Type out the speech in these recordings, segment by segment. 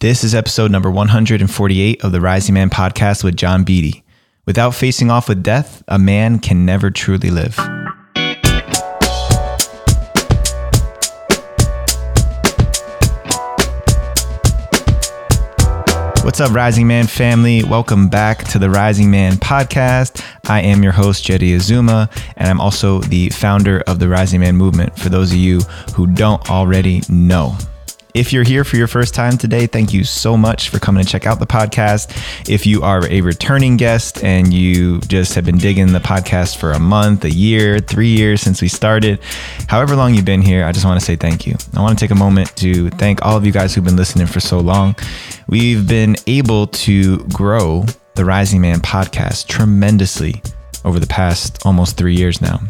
This is episode number 148 of the Rising Man podcast with John Beede. Without facing off with death, a man can never truly live. What's up, Rising Man family? Welcome back to the Rising Man podcast. I am your host, Jeddy Azuma, and I'm also the founder of the Rising Man movement. For those of you who don't already know, if you're here for your first time today, thank you so much for coming to check out the podcast. If you are a returning guest and you just have been digging the podcast for a month, a year, three years since we started, however long you've been here, I just want to say thank you. I want to take a moment to thank all of you guys who've been listening for so long. We've been able to grow the Rising Man podcast tremendously over the past almost three years now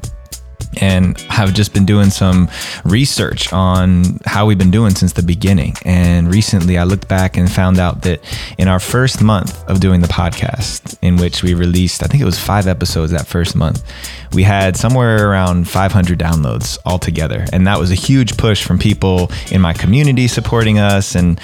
and have just been doing some research on how we've been doing since the beginning. And recently I looked back and found out that in our first month of doing the podcast, in which we released, I think it was five episodes that first month, we had somewhere around 500 downloads altogether. And that was a huge push from people in my community supporting us and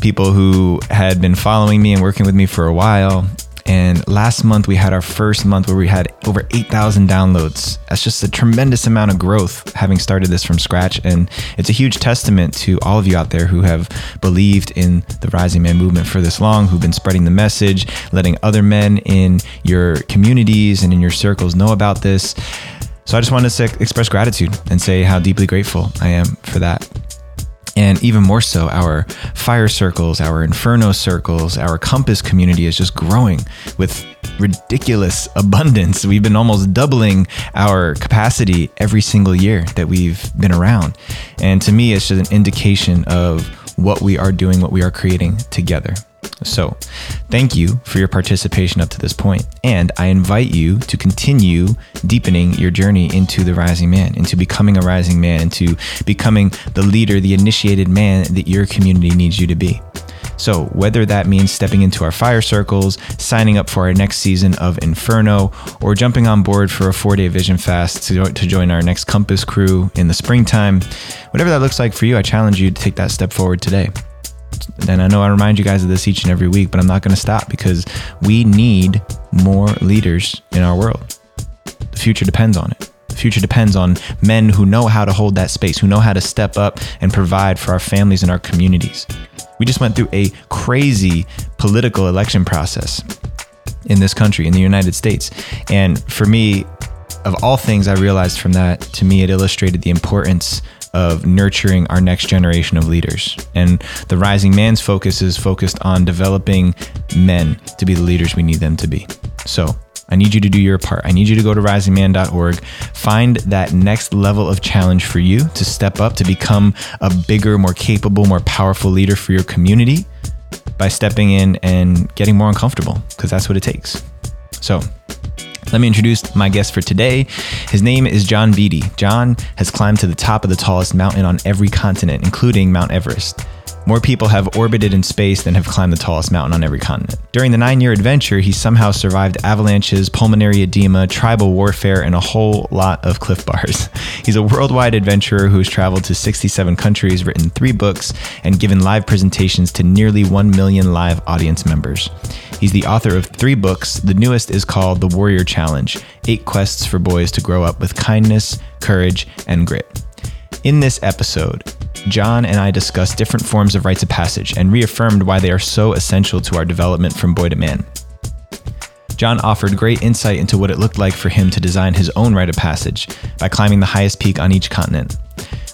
people who had been following me and working with me for a while. And last month we had our first month where we had over 8,000 downloads. That's just a tremendous amount of growth having started this from scratch. And it's a huge testament to all of you out there who have believed in the Rising Man movement for this long, who've been spreading the message, letting other men in your communities and in your circles know about this. So I just wanted to express gratitude and say how deeply grateful I am for that and even more so, our fire circles, our inferno circles, our compass community is just growing with ridiculous abundance. We've been almost doubling our capacity every single year that we've been around. And to me, it's just an indication of what we are doing, what we are creating together. So, thank you for your participation up to this point, and I invite you to continue deepening your journey into the rising man, into becoming a rising man, into becoming the leader, the initiated man that your community needs you to be. So, whether that means stepping into our fire circles, signing up for our next season of Inferno, or jumping on board for a four day vision fast to, to join our next Compass crew in the springtime, whatever that looks like for you, I challenge you to take that step forward today. And I know I remind you guys of this each and every week, but I'm not going to stop because we need more leaders in our world. The future depends on it. The future depends on men who know how to hold that space, who know how to step up and provide for our families and our communities. We just went through a crazy political election process in this country, in the United States. And for me, of all things I realized from that, to me, it illustrated the importance of nurturing our next generation of leaders. And the Rising Man's focus is focused on developing men to be the leaders we need them to be. So I need you to do your part. I need you to go to risingman.org, find that next level of challenge for you to step up, to become a bigger, more capable, more powerful leader for your community by stepping in and getting more uncomfortable, because that's what it takes. So, let me introduce my guest for today. His name is John Beede. John has climbed to the top of the tallest mountain on every continent, including Mount Everest. More people have orbited in space than have climbed the tallest mountain on every continent. During the nine year adventure, he somehow survived avalanches, pulmonary edema, tribal warfare, and a whole lot of Clif Bars. He's a worldwide adventurer who's traveled to 67 countries, written three books, and given live presentations to nearly 1 million live audience members. He's the author of three books. The newest is called The Warrior Challenge Eight Quests for Boys to Grow Up with Kindness, Courage, and Grit. In this episode, John and I discussed different forms of rites of passage and reaffirmed why they are so essential to our development from boy to man. John offered great insight into what it looked like for him to design his own rite of passage by climbing the highest peak on each continent.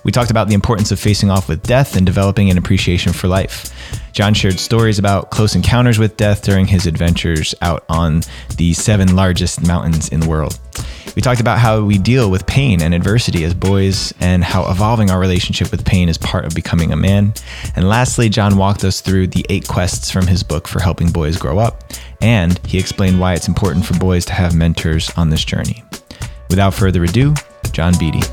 We talked about the importance of facing off with death and developing an appreciation for life. John shared stories about close encounters with death during his adventures out on the seven largest mountains in the world. We talked about how we deal with pain and adversity as boys and how evolving our relationship with pain is part of becoming a man. And lastly, John walked us through the eight quests from his book for helping boys grow up, and he explained why it's important for boys to have mentors on this journey. Without further ado, John Beede.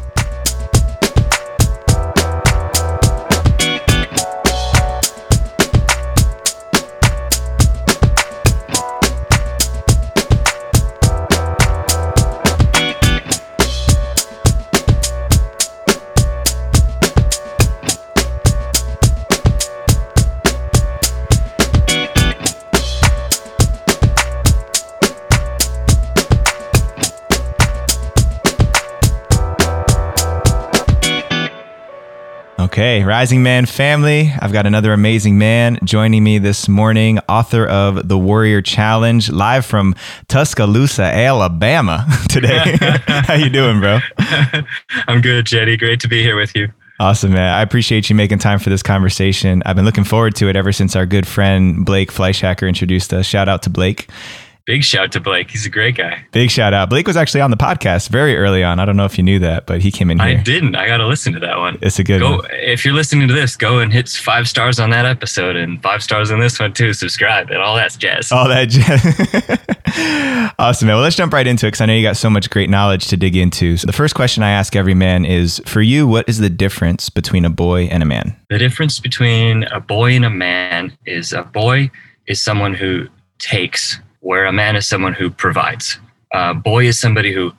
Okay, Rising Man family, I've got another amazing man joining me this morning, author of The Warrior Challenge, live from Tuscaloosa, Alabama today. How you doing, bro? I'm good, Jeddy. Great to be here with you. Awesome, man. I appreciate you making time for this conversation. I've been looking forward to it ever since our good friend Blake Fleischhacker introduced us. Shout out to Blake. Big shout to Blake. He's a great guy. Big shout out. Blake was actually on the podcast very early on. I don't know if you knew that, but he came in here. I didn't. I got to listen to that one. It's a good go, one. If you're listening to this, go and hit five stars on that episode and five stars on this one too. Subscribe and all that jazz. All that jazz. awesome, man. Well, let's jump right into it because I know you got so much great knowledge to dig into. So the first question I ask every man is, for you, what is the difference between a boy and a man? The difference between a boy and a man is a boy is someone who takes where a man is someone who provides. A boy is somebody who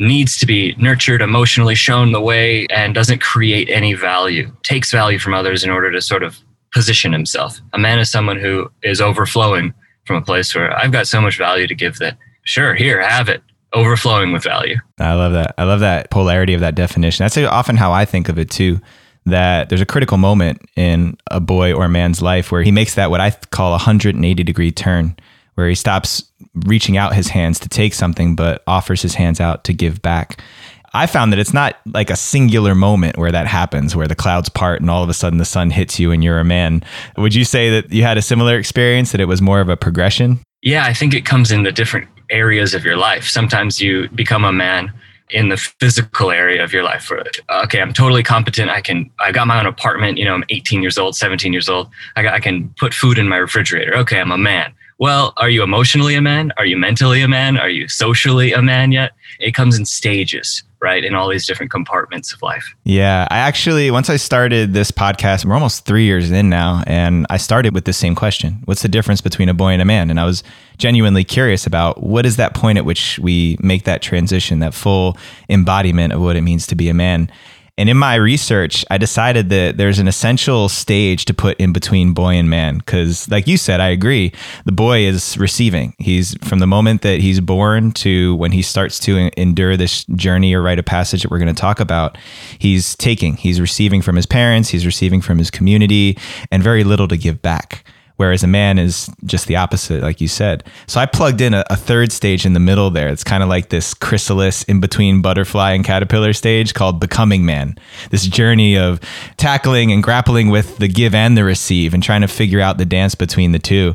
needs to be nurtured, emotionally shown the way, and doesn't create any value, takes value from others in order to sort of position himself. A man is someone who is overflowing from a place where I've got so much value to give that, sure, here, have it, overflowing with value. I love that. I love that polarity of that definition. That's often how I think of it too. That there's a critical moment in a boy or a man's life where he makes that what I call a 180 degree turn where he stops reaching out his hands to take something, but offers his hands out to give back. I found that it's not like a singular moment where that happens, where the clouds part and all of a sudden the sun hits you and you're a man. Would you say that you had a similar experience, that it was more of a progression? Yeah, I think it comes in the different areas of your life. Sometimes you become a man in the physical area of your life okay i'm totally competent i can i got my own apartment you know i'm 18 years old 17 years old i, got, I can put food in my refrigerator okay i'm a man well, are you emotionally a man? Are you mentally a man? Are you socially a man yet? It comes in stages, right? In all these different compartments of life. Yeah. I actually, once I started this podcast, we're almost three years in now, and I started with the same question What's the difference between a boy and a man? And I was genuinely curious about what is that point at which we make that transition, that full embodiment of what it means to be a man. And in my research, I decided that there's an essential stage to put in between boy and man. Because, like you said, I agree. The boy is receiving. He's from the moment that he's born to when he starts to endure this journey or rite of passage that we're going to talk about, he's taking, he's receiving from his parents, he's receiving from his community, and very little to give back whereas a man is just the opposite, like you said. So I plugged in a, a third stage in the middle there. It's kind of like this chrysalis in between butterfly and caterpillar stage called becoming man. This journey of tackling and grappling with the give and the receive and trying to figure out the dance between the two.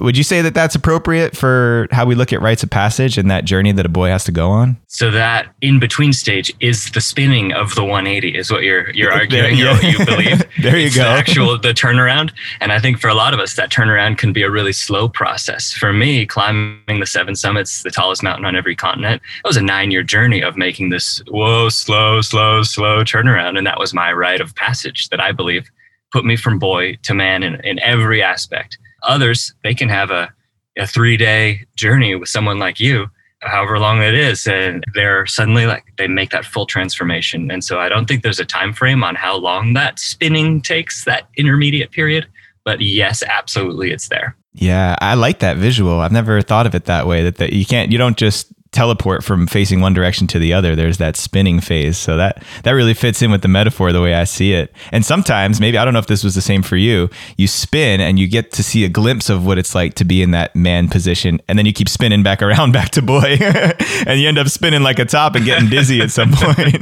Would you say that that's appropriate for how we look at rites of passage and that journey that a boy has to go on? So that in between stage is the spinning of the 180 is what you're you're arguing there, yeah. you believe. there you it's go. The actual the turnaround and I think for a lot of us that turnaround can be a really slow process. For me, climbing the seven summits, the tallest mountain on every continent, it was a nine year journey of making this whoa, slow, slow, slow turnaround. And that was my rite of passage that I believe put me from boy to man in, in every aspect. Others, they can have a, a three day journey with someone like you however long it is and they're suddenly like they make that full transformation and so i don't think there's a time frame on how long that spinning takes that intermediate period but yes, absolutely, it's there. Yeah, I like that visual. I've never thought of it that way. That, that you can't, you don't just teleport from facing one direction to the other. There's that spinning phase. So that that really fits in with the metaphor the way I see it. And sometimes, maybe I don't know if this was the same for you, you spin and you get to see a glimpse of what it's like to be in that man position and then you keep spinning back around back to boy and you end up spinning like a top and getting dizzy at some point.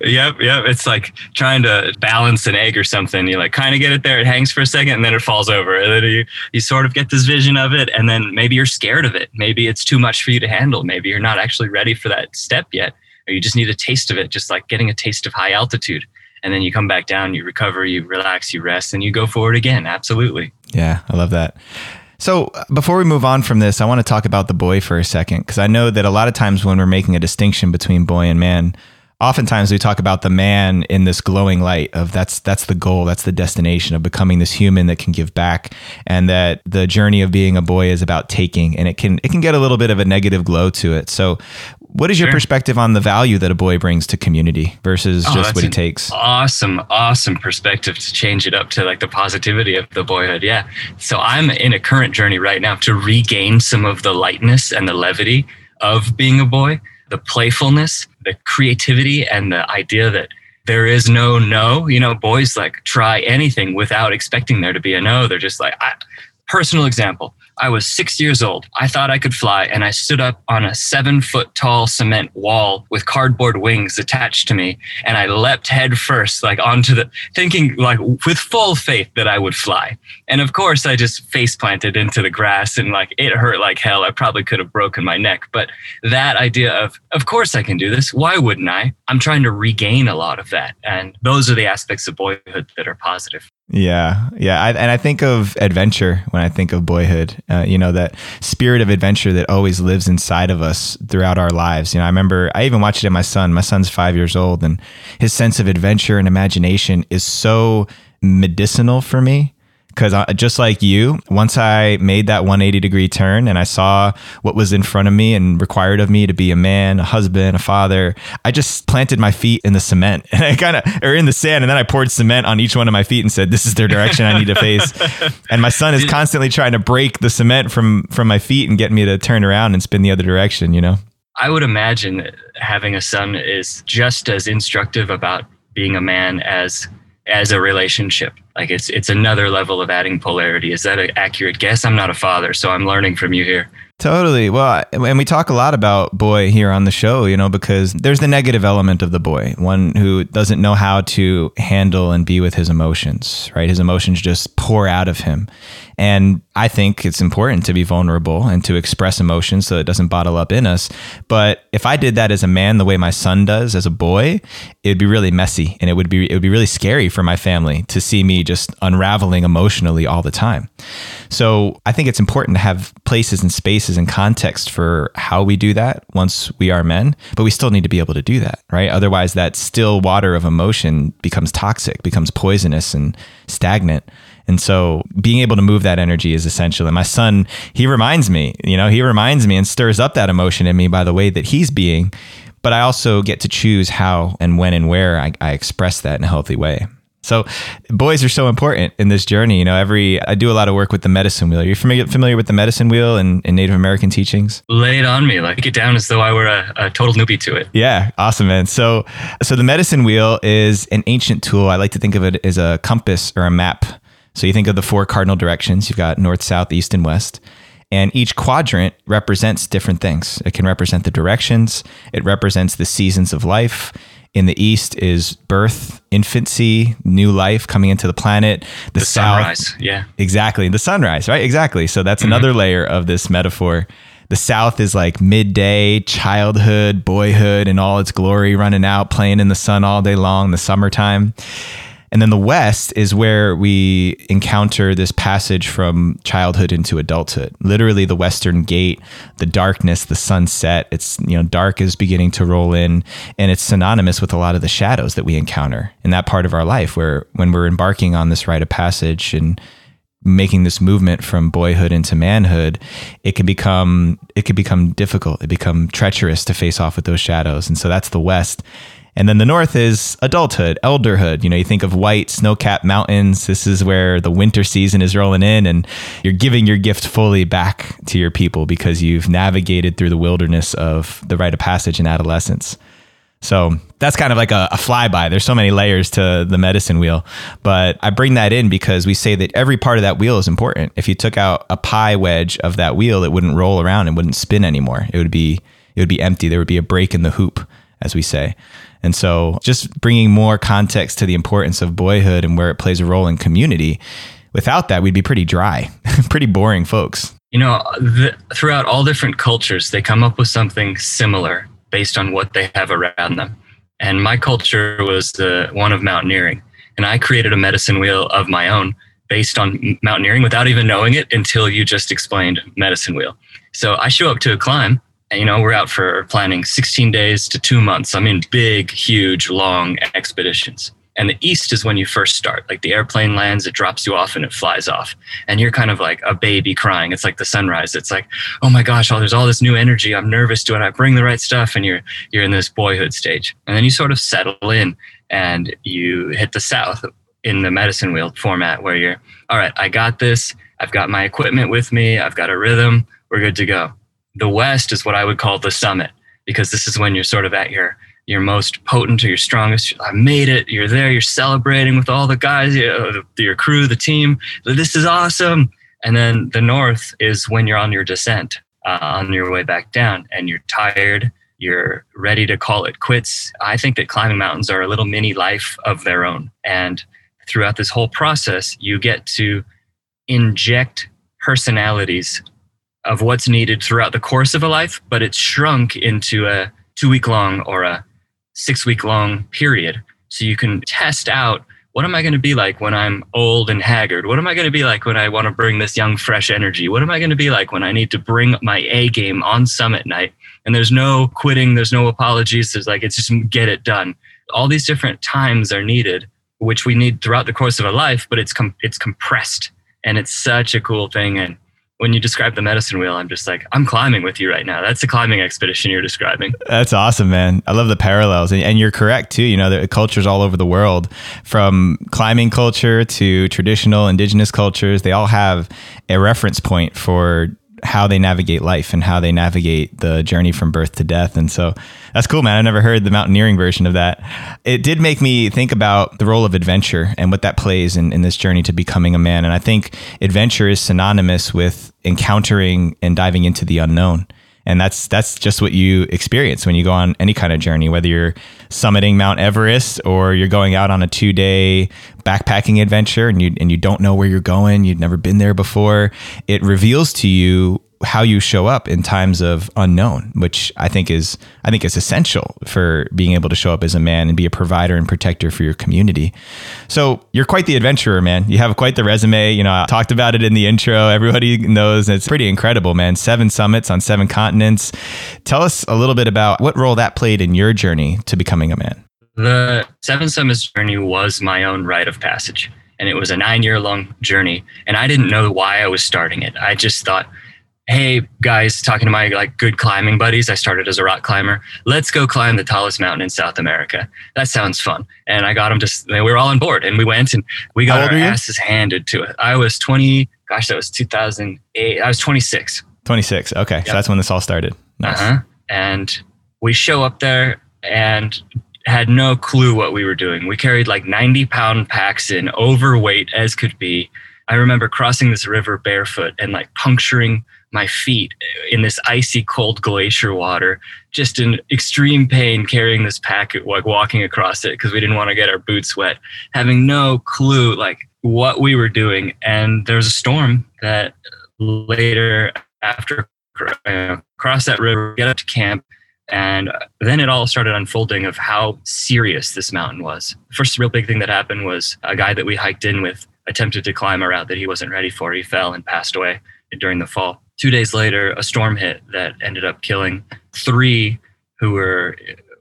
yep, yep. It's like trying to balance an egg or something. You like kind of get it there, it hangs for a second and then it falls over. And then you you sort of get this vision of it and then maybe you're scared of it. Maybe it's too much for you to handle. Maybe you're not not actually ready for that step yet, or you just need a taste of it, just like getting a taste of high altitude. And then you come back down, you recover, you relax, you rest, and you go forward again. Absolutely. Yeah, I love that. So, uh, before we move on from this, I want to talk about the boy for a second because I know that a lot of times when we're making a distinction between boy and man, oftentimes we talk about the man in this glowing light of that's that's the goal that's the destination of becoming this human that can give back and that the journey of being a boy is about taking and it can it can get a little bit of a negative glow to it. So what is your sure. perspective on the value that a boy brings to community versus oh, just what he takes? awesome awesome perspective to change it up to like the positivity of the boyhood. Yeah. So i'm in a current journey right now to regain some of the lightness and the levity of being a boy the playfulness, the creativity, and the idea that there is no no. You know, boys like try anything without expecting there to be a no. They're just like, I, personal example. I was six years old. I thought I could fly, and I stood up on a seven foot tall cement wall with cardboard wings attached to me, and I leapt head first, like onto the, thinking like with full faith that I would fly. And of course, I just face planted into the grass, and like it hurt like hell. I probably could have broken my neck, but that idea of, of course I can do this. Why wouldn't I? I'm trying to regain a lot of that, and those are the aspects of boyhood that are positive. Yeah, yeah, I, and I think of adventure when I think of boyhood. Uh, you know that spirit of adventure that always lives inside of us throughout our lives. You know, I remember I even watched it in my son. My son's five years old, and his sense of adventure and imagination is so medicinal for me because just like you, once I made that 180 degree turn and I saw what was in front of me and required of me to be a man, a husband, a father, I just planted my feet in the cement and I kind of, or in the sand, and then I poured cement on each one of my feet and said, "This is their direction I need to face." and my son is constantly trying to break the cement from from my feet and get me to turn around and spin the other direction. You know. I would imagine having a son is just as instructive about being a man as as a relationship. Like it's it's another level of adding polarity. Is that an accurate guess? I'm not a father, so I'm learning from you here. Totally. Well, and we talk a lot about boy here on the show, you know, because there's the negative element of the boy, one who doesn't know how to handle and be with his emotions, right? His emotions just pour out of him. And I think it's important to be vulnerable and to express emotions so it doesn't bottle up in us. But if I did that as a man the way my son does as a boy, it'd be really messy and it would be it would be really scary for my family to see me just unraveling emotionally all the time. So I think it's important to have places and spaces and context for how we do that once we are men, but we still need to be able to do that, right? Otherwise that still water of emotion becomes toxic, becomes poisonous and stagnant. And so being able to move that energy is essential. And my son, he reminds me, you know, he reminds me and stirs up that emotion in me by the way that he's being. But I also get to choose how and when and where I, I express that in a healthy way. So boys are so important in this journey. You know, every I do a lot of work with the medicine wheel. Are you familiar familiar with the medicine wheel and, Native American teachings? Lay it on me, like get down as though I were a, a, total newbie to it. Yeah, awesome, man. So so the medicine wheel is an ancient tool. I like to think of it as a compass or a map so you think of the four cardinal directions you've got north, south, east, and west. And each quadrant represents different things. It can represent the directions, it represents the seasons of life. In the east is birth, infancy, new life coming into the planet. The, the south, sunrise, yeah, exactly. The sunrise, right? Exactly. So that's mm-hmm. another layer of this metaphor. The south is like midday, childhood, boyhood, and all its glory, running out, playing in the sun all day long, the summertime. And then the West is where we encounter this passage from childhood into adulthood. Literally the Western gate, the darkness, the sunset. It's, you know, dark is beginning to roll in and it's synonymous with a lot of the shadows that we encounter in that part of our life where when we're embarking on this rite of passage and making this movement from boyhood into manhood, it can become it can become difficult. It become treacherous to face off with those shadows. And so that's the West. And then the north is adulthood, elderhood. You know, you think of white snow capped mountains. This is where the winter season is rolling in, and you're giving your gift fully back to your people because you've navigated through the wilderness of the rite of passage in adolescence. So that's kind of like a, a, flyby. There's so many layers to the medicine wheel, but I bring that in because we say that every part of that wheel is important. If you took out a pie wedge of that wheel, it wouldn't roll around and wouldn't spin anymore. It would be it would be empty. There would be a break in the hoop, as we say. And so just bringing more context to the importance of boyhood and where it plays a role in community. Without that, we'd be pretty dry, pretty boring folks. You know, throughout all different cultures, they come up with something similar based on what they have around them. And my culture was the one of mountaineering. And I created a medicine wheel of my own based on mountaineering without even knowing it until you just explained medicine wheel. So I show up to a climb you know, we're out for planning 16 days to two months. I mean, big, huge, long expeditions. And the east is when you first start. Like the airplane lands, it drops you off and it flies off. And you're kind of like a baby crying. It's like the sunrise. It's like, oh my gosh, oh, there's all this new energy. I'm nervous. Do I bring the right stuff? And you're you're in this boyhood stage. And then you sort of settle in and you hit the south in the medicine wheel format where you're, all right, I got this. I've got my equipment with me. I've got a rhythm. We're good to go the west is what I would call the summit because this is when you're sort of at your your most potent or your strongest. I made it. You're there. You're celebrating with all the guys, your crew, the team. This is awesome. And then the north is when you're on your descent, uh, on your way back down, and you're tired. You're ready to call it quits. I think that climbing mountains are a little mini life of their own. And throughout this whole process, you get to inject personalities of what's needed throughout the course of a life, but it's shrunk into a two week long or a six week long period. So you can test out what am I going to be like when I'm old and haggard? What am I going to be like when I want to bring this young, fresh energy? What am I going to be like when I need to bring my A game on summit night? And there's no quitting, there's no apologies. There's like, it's just get it done. All these different times are needed, which we need throughout the course of a life, but it's, com- it's compressed and it's such a cool thing. And when you describe the medicine wheel, I'm just like, I'm climbing with you right now. That's the climbing expedition you're describing. That's awesome, man. I love the parallels. And, and you're correct, too. You know, the cultures all over the world, from climbing culture to traditional indigenous cultures, they all have a reference point for how they navigate life and how they navigate the journey from birth to death. And so that's cool, man. I never heard the mountaineering version of that. It did make me think about the role of adventure and what that plays in, in this journey to becoming a man. And I think adventure is synonymous with encountering and diving into the unknown and that's that's just what you experience when you go on any kind of journey whether you're summiting Mount Everest or you're going out on a 2-day backpacking adventure and you and you don't know where you're going you've never been there before it reveals to you how you show up in times of unknown, which I think is I think is essential for being able to show up as a man and be a provider and protector for your community. So you're quite the adventurer, man. You have quite the resume. You know, I talked about it in the intro. Everybody knows it's pretty incredible, man. Seven summits on seven continents. Tell us a little bit about what role that played in your journey to becoming a man. The Seven Summits journey was my own rite of passage. And it was a nine year long journey. And I didn't know why I was starting it. I just thought, hey guys talking to my like good climbing buddies i started as a rock climber. Let's go climb the tallest mountain in south america. That sounds fun. And i got them to we were all on board and we went and we got our asses handed to it. I was 20 gosh that was 2008 i was 26 26 okay yep. so that's when this all started. Nice. Uh-huh. and we show up there and had no clue what we were doing. We carried like 90 pound packs in overweight as could be. I remember crossing this river barefoot and like puncturing my feet in this icy cold glacier water, just in extreme pain carrying this pack, like walking across it because we didn't want to get our boots wet, having no clue like what we were doing. And there was a storm that later after cross that river, get up to camp, and then it all started unfolding of how serious this mountain was. The first real big thing that happened was a guy that we hiked in with attempted to climb a route that he wasn't ready for. He fell and passed away during the fall two days later, a storm hit that ended up killing three who were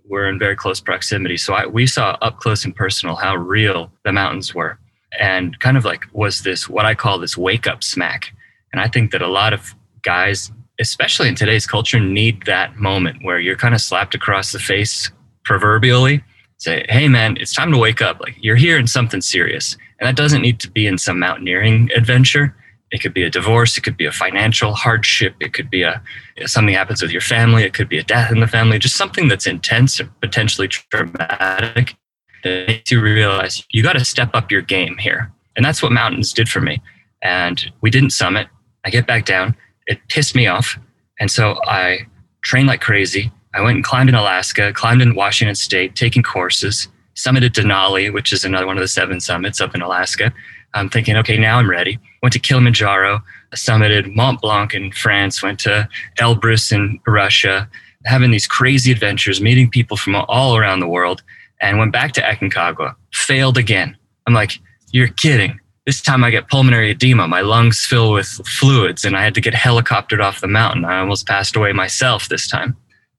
were in very close proximity. So I, we saw up close and personal how real the mountains were, and kind of like was this what I call this wake up smack. And I think that a lot of guys, especially in today's culture, need that moment where you're kind of slapped across the face, proverbially, say, "Hey, man, it's time to wake up. Like you're here in something serious." And that doesn't need to be in some mountaineering adventure. It could be a divorce. It could be a financial hardship. It could be a something happens with your family. It could be a death in the family. Just something that's intense or potentially traumatic that makes you realize you got to step up your game here. And that's what mountains did for me. And we didn't summit. I get back down. It pissed me off. And so I trained like crazy. I went and climbed in Alaska, climbed in Washington State, taking courses, summited Denali, which is another one of the seven summits up in Alaska. I'm thinking, okay, now I'm ready. Went to Kilimanjaro, summited Mont Blanc in France, went to Elbrus in Russia, having these crazy adventures, meeting people from all around the world, and went back to Aconcagua, failed again. I'm like, you're kidding. This time I get pulmonary edema. My lungs fill with fluids, and I had to get helicoptered off the mountain. I almost passed away myself this time.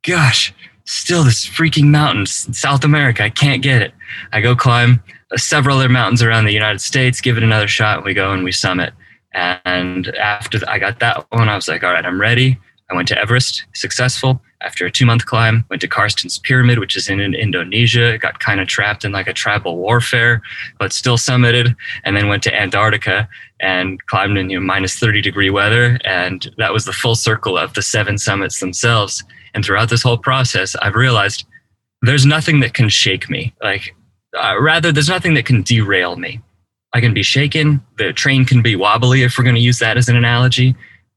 Gosh, still this freaking mountain, South America. I can't get it. I go climb several other mountains around the United States, give it another shot. We go and we summit. And after I got that one, I was like, all right, I'm ready. I went to Everest, successful. After a two month climb, went to Carstensz Pyramid, which is in, in Indonesia. Got kind of trapped in like a tribal warfare, but still summited. And then went to Antarctica and climbed in you know, minus 30 degree weather. And that was the full circle of the seven summits themselves. And throughout this whole process, I've realized there's nothing that can shake me. Like, uh, rather, there's nothing that can derail me. I can be shaken. The train can be wobbly, if we're going to use that as an analogy.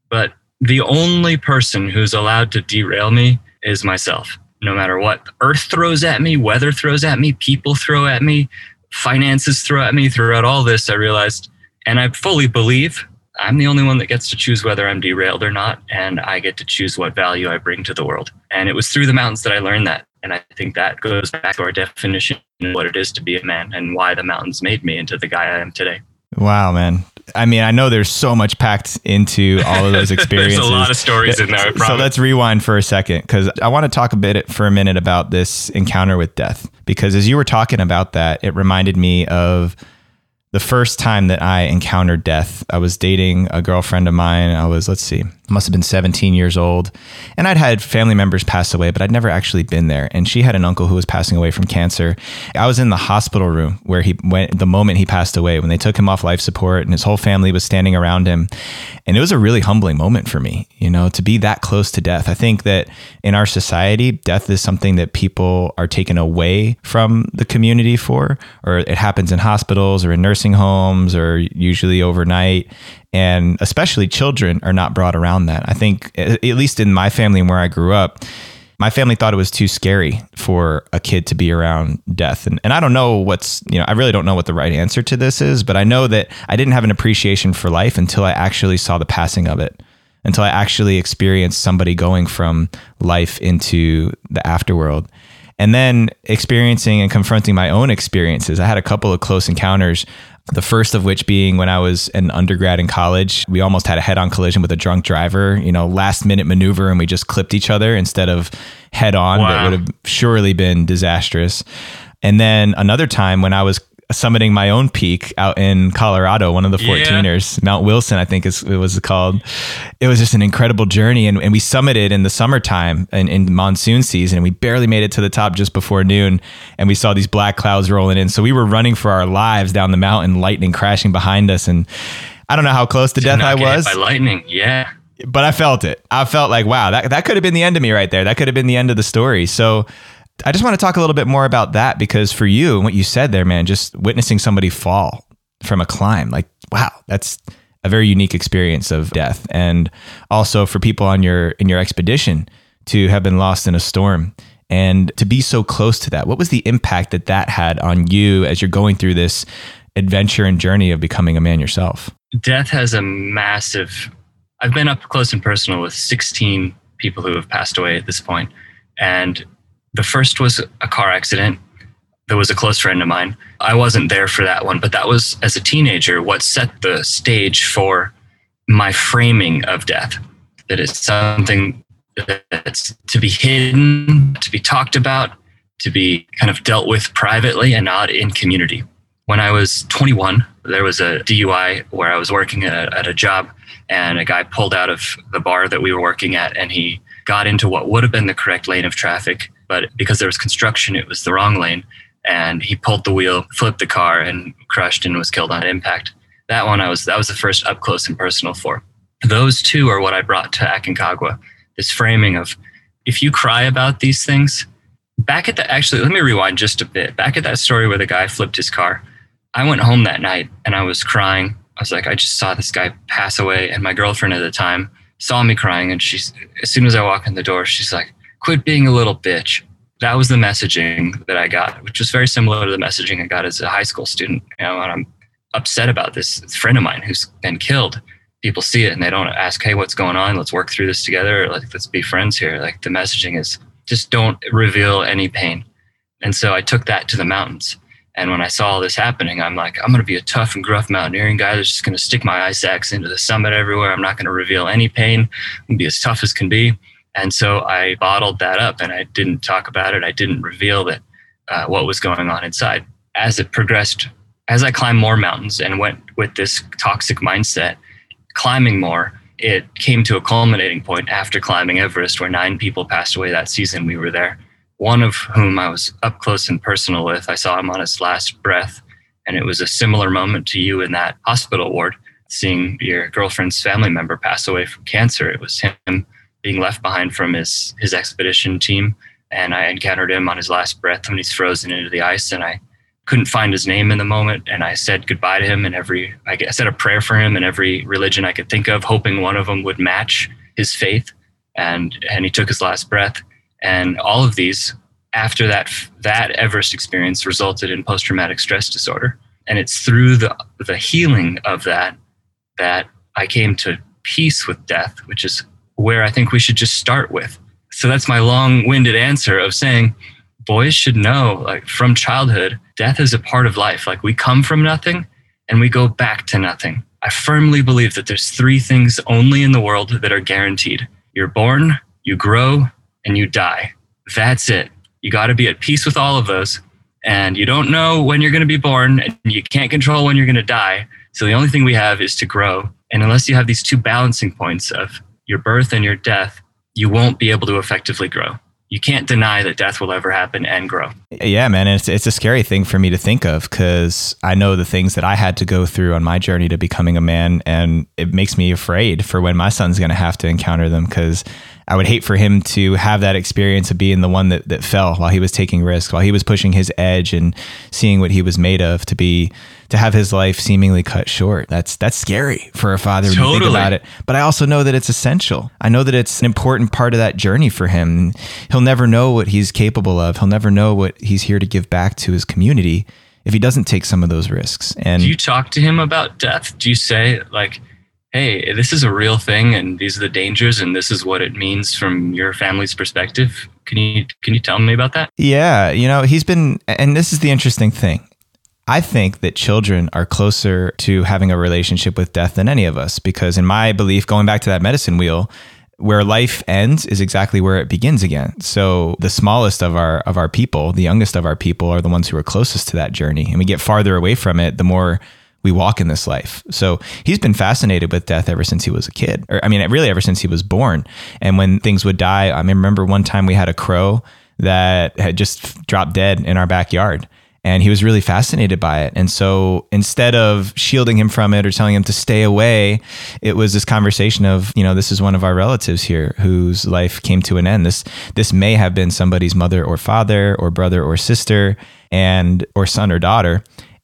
But the only person who's allowed to derail me is myself. No matter what earth throws at me, weather throws at me, people throw at me, finances throw at me, throughout all this, I realized, and I fully believe I'm the only one that gets to choose whether I'm derailed or not. And I get to choose what value I bring to the world. And it was through the mountains that I learned that. And I think that goes back to our definition of what it is to be a man and why the mountains made me into the guy I am today. Wow, man. I mean, I know there's so much packed into all of those experiences. there's a lot of stories in there. So let's rewind for a second because I want to talk a bit for a minute about this encounter with death. Because as you were talking about that, it reminded me of the first time that I encountered death, I was dating a girlfriend of mine. I was, let's see, must have been 17 years old. And I'd had family members pass away, but I'd never actually been there. And she had an uncle who was passing away from cancer. I was in the hospital room where he went the moment he passed away, when they took him off life support and his whole family was standing around him. And it was a really humbling moment for me, you know, to be that close to death. I think that in our society, death is something that people are taken away from the community for, or it happens in hospitals or in nursing homes or usually overnight. And especially children are not brought around that. I think, at least in my family and where I grew up, my family thought it was too scary for a kid to be around death. And, and I don't know what's, you know, I really don't know what the right answer to this is, but I know that I didn't have an appreciation for life until I actually saw the passing of it, until I actually experienced somebody going from life into the afterworld. And then experiencing and confronting my own experiences. I had a couple of close encounters the first of which being when I was an undergrad in college, we almost had a head on collision with a drunk driver, you know, last minute maneuver, and we just clipped each other instead of head on. Wow. That would have surely been disastrous. And then another time when I was summiting my own peak out in Colorado, one of the 14ers, yeah. Mount Wilson, I think is, it was called. It was just an incredible journey. And, and we summited in the summertime in, in monsoon season. And we barely made it to the top just before noon. And we saw these black clouds rolling in. So we were running for our lives down the mountain, lightning crashing behind us. And I don't know how close to death I was. By lightning, yeah. But I felt it. I felt like, wow, that, that could have been the end of me right there. That could have been the end of the story. So I just want to talk a little bit more about that because for you and what you said there, man, just witnessing somebody fall from a climb, like, wow, that's a very unique experience of death. And also for people on your in your expedition to have been lost in a storm and to be so close to that. What was the impact that that had on you as you're going through this adventure and journey of becoming a man yourself? Death has a massive I've been up close and personal with 16 people who have passed away at this point and the first was a car accident. That was a close friend of mine. I wasn't there for that one, but that was as a teenager what set the stage for my framing of death. That it's something that's to be hidden, to be talked about, to be kind of dealt with privately and not in community. When I was 21, there was a DUI where I was working at a, at a job, and a guy pulled out of the bar that we were working at, and he got into what would have been the correct lane of traffic but because there was construction, it was the wrong lane. And he pulled the wheel, flipped the car, and crushed and was killed on impact. That one I was that was the first up close and personal for. Those two are what I brought to Aconcagua. This framing of if you cry about these things, back at the actually let me rewind just a bit. Back at that story where the guy flipped his car, I went home that night and I was crying. I was like, I just saw this guy pass away, and my girlfriend at the time saw me crying, and she's as soon as I walk in the door, she's like, quit being a little bitch. That was the messaging that I got, which was very similar to the messaging I got as a high school student. You know, and I'm upset about this friend of mine who's been killed. People see it and they don't ask, "Hey, what's going on? Let's work through this together. Like, let's be friends here." Like the messaging is just don't reveal any pain. And so I took that to the mountains. And when I saw all this happening, I'm like, I'm going to be a tough and gruff mountaineering guy that's just going to stick my ice axe into the summit everywhere. I'm not going to reveal any pain. I'm going to be as tough as can be. And so I bottled that up and I didn't talk about it. I didn't reveal that uh, what was going on inside. As it progressed, as I climbed more mountains and went with this toxic mindset, climbing more, it came to a culminating point after climbing Everest, where nine people passed away that season we were there. One of whom I was up close and personal with. I saw him on his last breath. And it was a similar moment to you in that hospital ward, seeing your girlfriend's family member pass away from cancer. It was him being left behind from his his expedition team. And I encountered him on his last breath when he's frozen into the ice, and I couldn't find his name in the moment, and I said goodbye to him, and every I said a prayer for him in every religion I could think of, hoping one of them would match his faith, and and he took his last breath, and all of these after that that Everest experience resulted in post traumatic stress disorder, and it's through the the healing of that that I came to peace with death, which is where I think we should just start with. So that's my long-winded answer of saying boys should know like from childhood death is a part of life. Like we come from nothing and we go back to nothing. I firmly believe that there's three things only in the world that are guaranteed. You're born you grow and you die. That's it. You got to be at peace with all of those. And you don't know when you're going to be born and you can't control when you're going to die. So the only thing we have is to grow. And unless you have these two balancing points of your birth and your death, you won't be able to effectively grow. You can't deny that death will ever happen and grow. Yeah, man. It's, it's a scary thing for me to think of because I know the things that I had to go through on my journey to becoming a man. And it makes me afraid for when my son's going to have to encounter them because I would hate for him to have that experience of being the one that, that fell while he was taking risks, while he was pushing his edge and seeing what he was made of to be to have his life seemingly cut short. That's that's scary for a father when totally. you think about it. But I also know that it's essential. I know that it's an important part of that journey for him. He'll never know what he's capable of. He'll never know what he's here to give back to his community if he doesn't take some of those risks. And do you talk to him about death? Do you say like hey, this is a real thing and these are the dangers and this is what it means from your family's perspective. Can you can you tell me about that? Yeah, you know, he's been and this is the interesting thing. I think that children are closer to having a relationship with death than any of us because in my belief going back to that medicine wheel where life ends is exactly where it begins again. So the smallest of our of our people, the youngest of our people are the ones who are closest to that journey and we get farther away from it the more we walk in this life. So he's been fascinated with death ever since he was a kid. Or I mean, really ever since he was born. And when things would die, I mean, remember one time we had a crow that had just dropped dead in our backyard. And he was really fascinated by it. And so instead of shielding him from it or telling him to stay away, it was this conversation of, you know, this is one of our relatives here whose life came to an end. This this may have been somebody's mother or father or brother or sister and or son or daughter.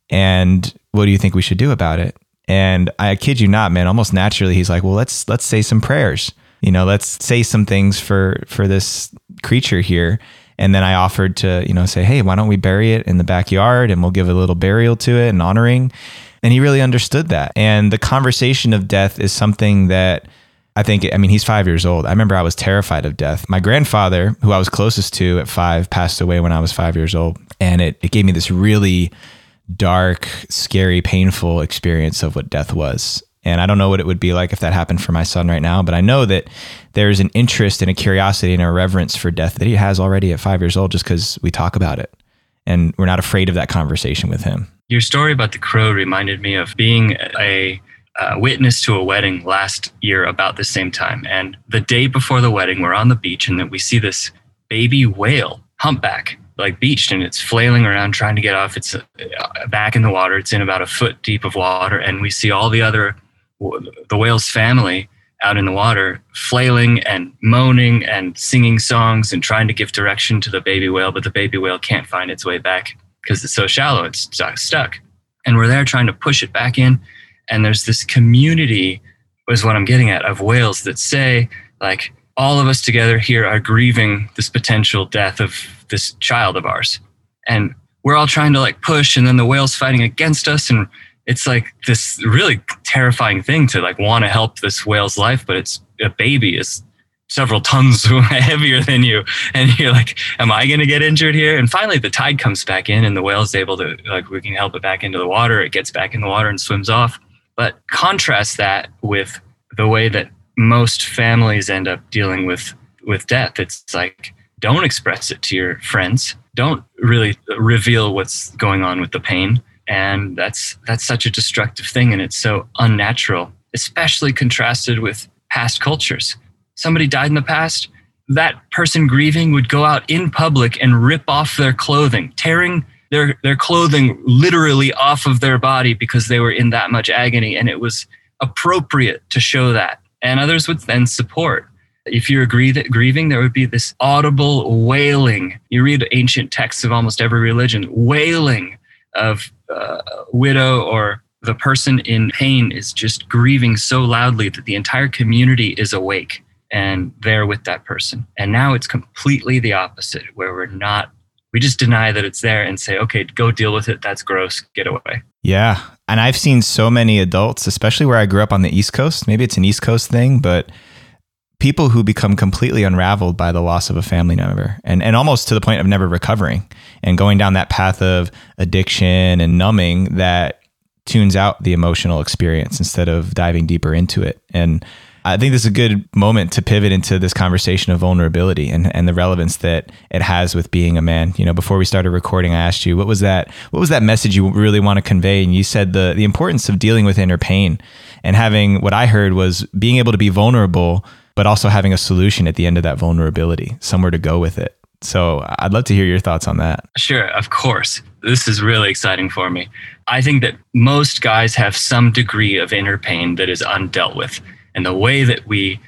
And what do you think we should do about it? And I kid you not, man, almost naturally he's like, well, let's let's say some prayers. You know, let's say some things for for this creature here. And then I offered to, you know, say, hey, why don't we bury it in the backyard and we'll give a little burial to it and honoring. And he really understood that. And the conversation of death is something that I think, I mean, he's five years old. I remember I was terrified of death. My grandfather, who I was closest to at five, passed away when I was five years old. And it, it gave me this really dark, scary, painful experience of what death was. And I don't know what it would be like if that happened for my son right now, but I know that there's an interest and a curiosity and a reverence for death that he has already at five years old just because we talk about it. And we're not afraid of that conversation with him. Your story about the crow reminded me of being a uh, witness to a wedding last year about the same time. And the day before the wedding, we're on the beach and then we see this baby whale, humpback, like beached and it's flailing around trying to get off. It's uh, back in the water. It's in about a foot deep of water, and we see all the other the whale's family out in the water flailing and moaning and singing songs and trying to give direction to the baby whale, but the baby whale can't find its way back because it's so shallow. It's stuck, and we're there trying to push it back in. And there's this community, is what I'm getting at, of whales that say like all of us together here are grieving this potential death of this child of ours. And we're all trying to like push, and then the whale's fighting against us. And it's like this really terrifying thing to like want to help this whale's life, but it's a baby is several tons heavier than you. And you're like, am I going to get injured here? And finally, the tide comes back in, and the whale's able to, like, we can help it back into the water. It gets back in the water and swims off. But contrast that with the way that most families end up dealing with with death. It's like don't express it to your friends. Don't really reveal what's going on with the pain. And that's that's such a destructive thing and it's so unnatural, especially contrasted with past cultures. Somebody died in the past, that person grieving would go out in public and rip off their clothing, tearing their their clothing literally off of their body because they were in that much agony and it was appropriate to show that and others would then support If you're grieving, there would be this audible wailing. You read ancient texts of almost every religion, wailing of uh, widow or the person in pain is just grieving so loudly that the entire community is awake and there with that person. And now it's completely the opposite, where we're not, we just deny that it's there and say, okay, go deal with it. That's gross. Get away. Yeah. And I've seen so many adults, especially where I grew up on the East Coast. Maybe it's an East Coast thing, but people who become completely unraveled by the loss of a family member and, and almost to the point of never recovering and going down that path of addiction and numbing that tunes out the emotional experience instead of diving deeper into it. And I think this is a good moment to pivot into this conversation of vulnerability and, and the relevance that it has with being a man. You know, before we started recording, I asked you what was that what was that message you really want to convey? And you said the the importance of dealing with inner pain and having what I heard was being able to be vulnerable, but also having a solution at the end of that vulnerability, somewhere to go with it. So I'd love to hear your thoughts on that. Sure, of course. This is really exciting for me. I think that most guys have some degree of inner pain that is undealt with. And the way that we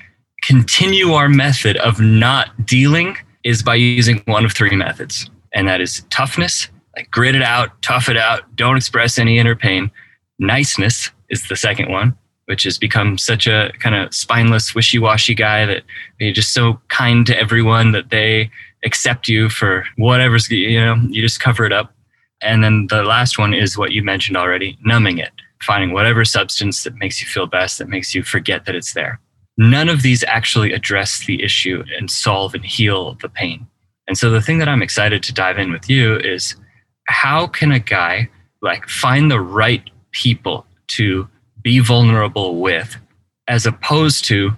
continue our method of not dealing is by using one of three methods. And that is toughness, like grit it out, tough it out, don't express any inner pain. Niceness is the second one, which has become such a kind of spineless, wishy washy guy that you're just so kind to everyone that they accept you for whatever's, you know, you just cover it up. And then the last one is what you mentioned already numbing it finding whatever substance that makes you feel best, that makes you forget that it's there. None of these actually address the issue and solve and heal the pain. And so the thing that I'm excited to dive in with you is how can a guy like find the right people to be vulnerable with as opposed to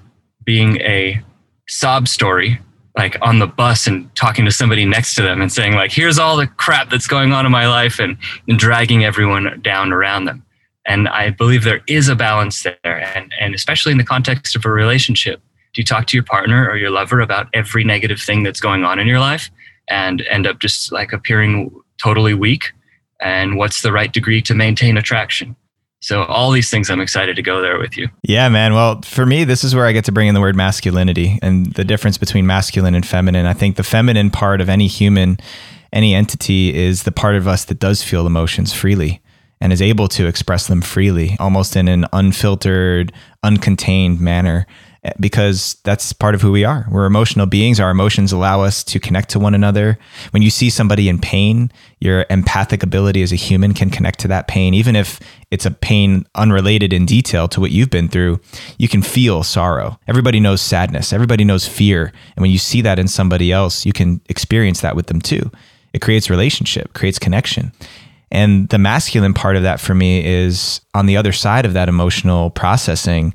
being a sob story like on the bus and talking to somebody next to them and saying like here's all the crap that's going on in my life and, and dragging everyone down around them and I believe there is a balance there. And, and especially in the context of a relationship, do you talk to your partner or your lover about every negative thing that's going on in your life and end up just like appearing totally weak? And what's the right degree to maintain attraction? So all these things, I'm excited to go there with you. Yeah, man. Well, for me, this is where I get to bring in the word masculinity and the difference between masculine and feminine. I think the feminine part of any human, any entity, is the part of us that does feel emotions freely and is able to express them freely, almost in an unfiltered, uncontained manner, because that's part of who we are. We're emotional beings. Our emotions allow us to connect to one another. When you see somebody in pain, your empathic ability as a human can connect to that pain, even if it's a pain unrelated in detail to what you've been through. You can feel sorrow. Everybody knows sadness. Everybody knows fear. And when you see that in somebody else, you can experience that with them too. It creates relationship, creates connection. And the masculine part of that for me is on the other side of that emotional processing,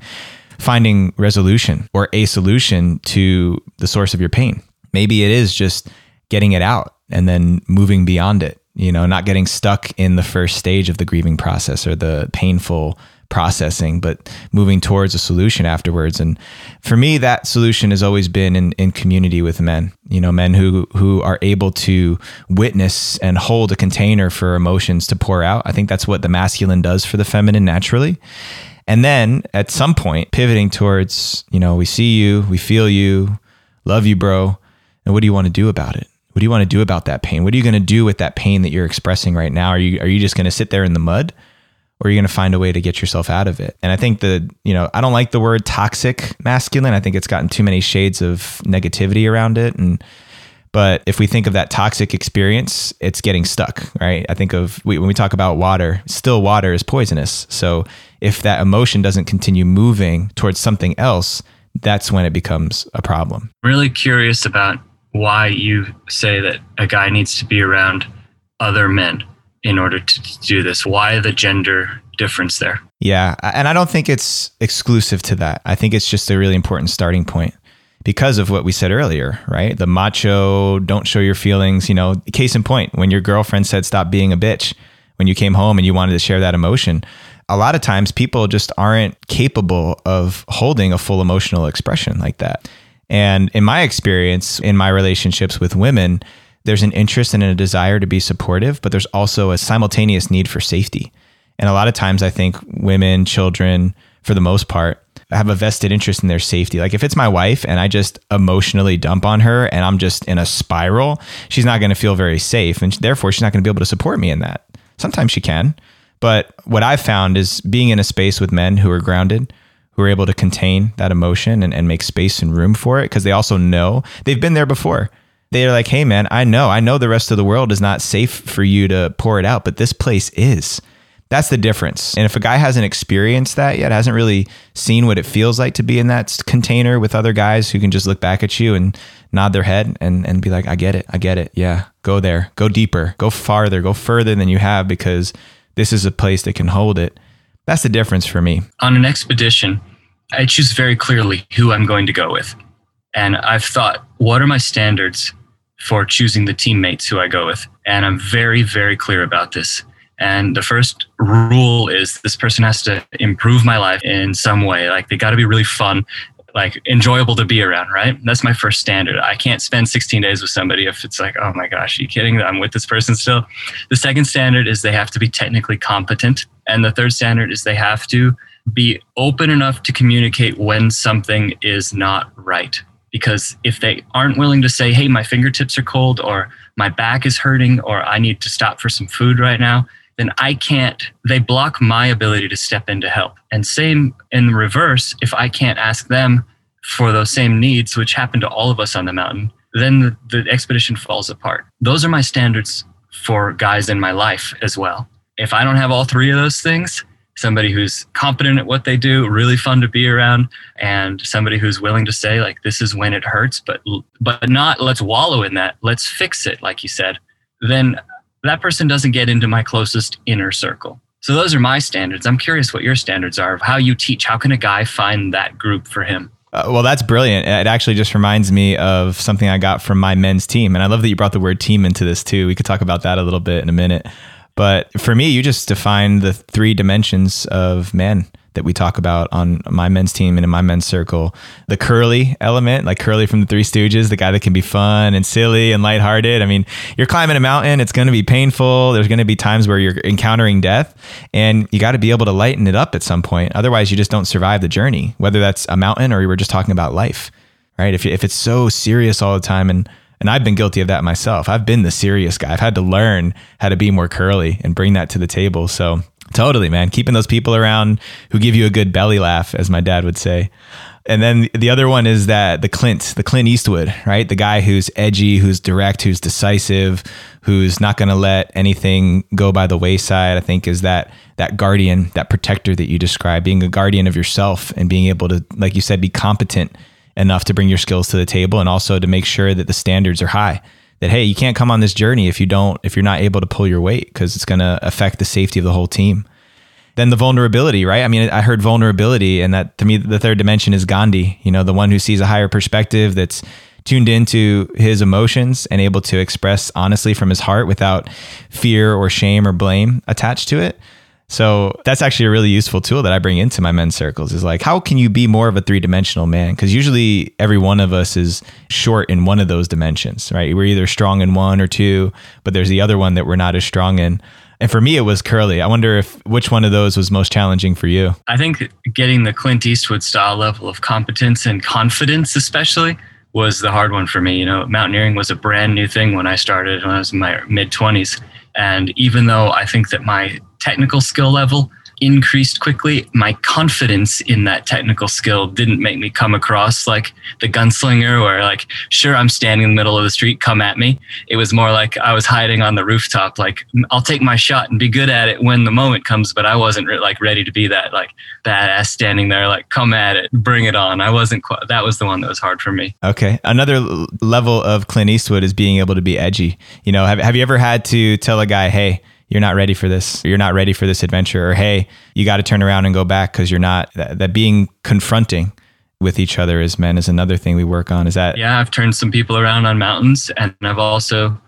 finding resolution or a solution to the source of your pain. Maybe it is just getting it out and then moving beyond it, you know, not getting stuck in the first stage of the grieving process or the painful processing, but moving towards a solution afterwards. And for me, that solution has always been in, in community with men, you know, men who, who are able to witness and hold a container for emotions to pour out. I think that's what the masculine does for the feminine naturally. And then at some point, pivoting towards, you know, we see you, we feel you, love you, bro. And what do you want to do about it? What do you want to do about that pain? What are you going to do with that pain that you're expressing right now? Are you, are you just going to sit there in the mud? Or you're going to find a way to get yourself out of it. And I think the, you know, I don't like the word toxic masculine. I think it's gotten too many shades of negativity around it. And, but if we think of that toxic experience, it's getting stuck, right? I think of we, when we talk about water, still water is poisonous. So if that emotion doesn't continue moving towards something else, that's when it becomes a problem. Really curious about why you say that a guy needs to be around other men in order to do this? Why the gender difference there? Yeah. And I don't think it's exclusive to that. I think it's just a really important starting point because of what we said earlier, right? The macho, don't show your feelings. You know, case in point, when your girlfriend said, stop being a bitch, when you came home and you wanted to share that emotion, a lot of times people just aren't capable of holding a full emotional expression like that. And in my experience, in my relationships with women, there's an interest and a desire to be supportive, but there's also a simultaneous need for safety. And a lot of times, I think women, children, for the most part, have a vested interest in their safety. Like if it's my wife and I just emotionally dump on her and I'm just in a spiral, she's not going to feel very safe and therefore she's not going to be able to support me in that. Sometimes she can. But what I've found is being in a space with men who are grounded, who are able to contain that emotion and, and make space and room for it because they also know they've been there before. They're like, hey, man, I know, I know the rest of the world is not safe for you to pour it out, but this place is. That's the difference. And if a guy hasn't experienced that yet, hasn't really seen what it feels like to be in that container with other guys who can just look back at you and nod their head and, and be like, I get it. I get it. Yeah. Go there. Go deeper. Go farther. Go further than you have because this is a place that can hold it. That's the difference for me. On an expedition, I choose very clearly who I'm going to go with. And I've thought, what are my standards for choosing the teammates who I go with? And I'm very, very clear about this. And the first rule is this person has to improve my life in some way. Like they got to be really fun, like enjoyable to be around, right? That's my first standard. I can't spend 16 days with somebody if it's like, oh my gosh, are you kidding? I'm with this person still. The second standard is they have to be technically competent. And the third standard is they have to be open enough to communicate when something is not right. Because if they aren't willing to say, hey, my fingertips are cold, or my back is hurting, or I need to stop for some food right now, then I can't, they block my ability to step in to help. And same in reverse, if I can't ask them for those same needs, which happen to all of us on the mountain, then the, the expedition falls apart. Those are my standards for guys in my life as well. If I don't have all three of those things, somebody who's competent at what they do, really fun to be around, and somebody who's willing to say like this is when it hurts, but but not let's wallow in that. Let's fix it, like you said. Then that person doesn't get into my closest inner circle. So those are my standards. I'm curious what your standards are of how you teach. How can a guy find that group for him? Uh, well, that's brilliant. It actually just reminds me of something I got from my men's team. And I love that you brought the word team into this too. We could talk about that a little bit in a minute. But for me, you just define the three dimensions of men that we talk about on my men's team and in my men's circle. The curly element, like Curly from the Three Stooges, the guy that can be fun and silly and lighthearted. I mean, you're climbing a mountain, it's going to be painful. There's going to be times where you're encountering death, and you got to be able to lighten it up at some point. Otherwise, you just don't survive the journey, whether that's a mountain or we were just talking about life, right? If, if it's so serious all the time and and I've been guilty of that myself. I've been the serious guy. I've had to learn how to be more curly and bring that to the table. So totally, man, keeping those people around who give you a good belly laugh, as my dad would say. And then the other one is that the Clint, the Clint Eastwood, right? The guy who's edgy, who's direct, who's decisive, who's not going to let anything go by the wayside. I think is that that guardian, that protector that you describe, being a guardian of yourself and being able to, like you said, be competent enough to bring your skills to the table and also to make sure that the standards are high. That hey you can't come on this journey if you don't if you're not able to pull your weight because it's going to affect the safety of the whole team. Then the vulnerability right? I mean i heard vulnerability and that to me the third dimension is gandhi you know the one who sees a higher perspective that's tuned into his emotions and able to express honestly from his heart without fear or shame or blame attached to it so that's actually a really useful tool that I bring into my men's circles is like, how can you be more of a three dimensional man? Because usually every one of us is short in one of those dimensions, right? We're either strong in one or two, but there's the other one that we're not as strong in. And for me, it was curly. I wonder if which one of those was most challenging for you. I think getting the Clint Eastwood style level of competence and confidence, especially, was the hard one for me. You know, mountaineering was a brand new thing when I started when I was in my mid 20s. And even though I think that my technical skill level increased quickly. My confidence in that technical skill didn't make me come across like the gunslinger or like, sure, I'm standing in the middle of the street, come at me. It was more like I was hiding on the rooftop, like, I'll take my shot and be good at it when the moment comes, but I wasn't re- like ready to be that like badass standing there, like, come at it, bring it on. I wasn't quite, that was the one that was hard for me. Okay. Another level of Clint Eastwood is being able to be edgy. You know, have, have you ever had to tell a guy, hey, you're not ready for this. You're not ready for this adventure. Or, hey, you got to turn around and go back because you're not. That, that, being confronting with each other as men is another thing we work on. Is that? Yeah, I've turned some people around on mountains, and I've also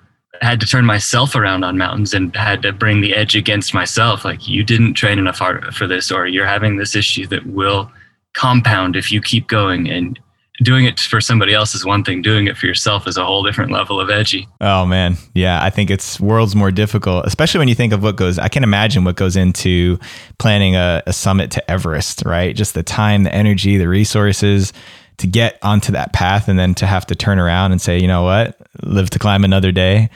had to turn myself around on mountains and had to bring the edge against myself. Like, you didn't train enough hard for this, or you're having this issue that will compound if you keep going. And doing it for somebody else is one thing. Doing it for yourself is a whole different level of edgy. Oh man, yeah, I think it's worlds more difficult, especially when you think of what goes. I can imagine what goes into planning a, a summit to Everest, right? Just the time, the energy, the resources to get onto that path, and then to have to turn around and say, you know what, live to climb another day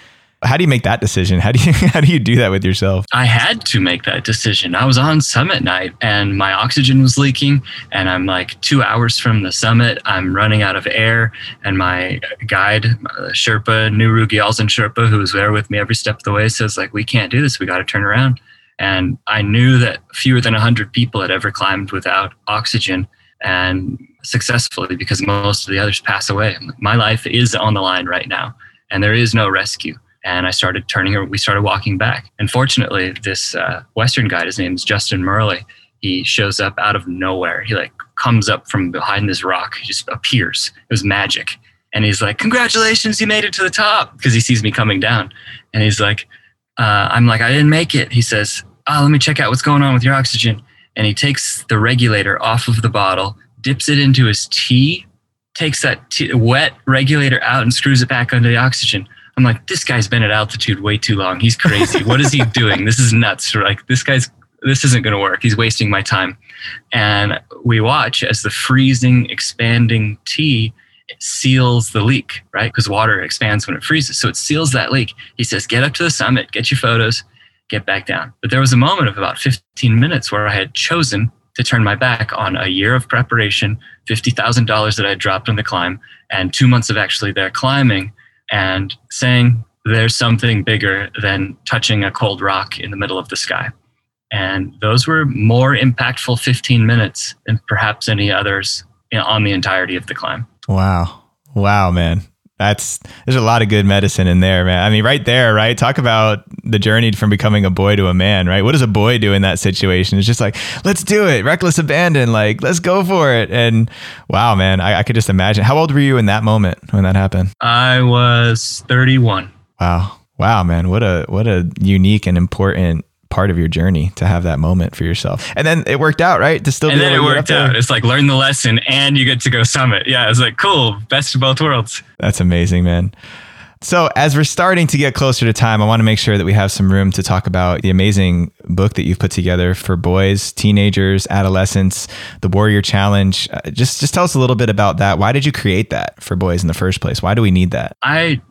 how do you make that decision? How do you how do you do that with yourself? I had to make that decision. I was on summit night and my oxygen was leaking and I'm like 2 hours from the summit. I'm running out of air and my guide, uh, Sherpa, Nuru Gyaltsen Sherpa who was there with me every step of the way says like we can't do this. We got to turn around. And I knew that fewer than 100 people had ever climbed without oxygen and successfully because most of the others pass away. My life is on the line right now and there is no rescue and I started turning. We started walking back. And fortunately, this uh, Western guy, his name is Justin Murley. He shows up out of nowhere. He like comes up from behind this rock. He just appears. It was magic. And he's like, "Congratulations, you made it to the top!" Because he sees me coming down. And he's like, uh, "I'm like, I didn't make it." He says, "Oh, let me check out what's going on with your oxygen." And he takes the regulator off of the bottle, dips it into his tea, takes that tea, wet regulator out, and screws it back under the oxygen. I'm like, this guy's been at altitude way too long. He's crazy. what is he doing? This is nuts. We're Like this guy's this isn't going to work. He's wasting my time. And we watch as the freezing, expanding tea seals the leak, right? Because water expands when it freezes. So it seals that leak. He says, get up to the summit, get your photos, get back down. But there was a moment of about 15 minutes where I had chosen to turn my back on a year of preparation, $50,000 that I dropped on the climb, and two months of actually there climbing and saying there's something bigger than touching a cold rock in the middle of the sky. And those were more impactful 15 minutes than perhaps any others on the entirety of the climb. Wow. Wow, man that's there's a lot of good medicine in there, man. I mean, right there, right? Talk about the journey from becoming a boy to a man, right? What does a boy do in that situation? It's just like, let's do it, reckless abandon, like let's go for it. And wow, man, I, I could just imagine. How old were you in that moment when that happened? I was 31. Wow, wow, man, what a what a unique and important part of your journey to have that moment for yourself. And then it worked out, right? To still and then it worked out. It's like learn the lesson and you get to go summit. Yeah, it's like cool, best of both worlds. That's amazing, man. So, as we're starting to get closer to time, I want to make sure that we have some room to talk about the amazing book that you've put together for boys, teenagers, adolescents, the Warrior Challenge. Uh, just, just tell us a little bit about that. Why did you create that for boys in the first place? Why do we need that? I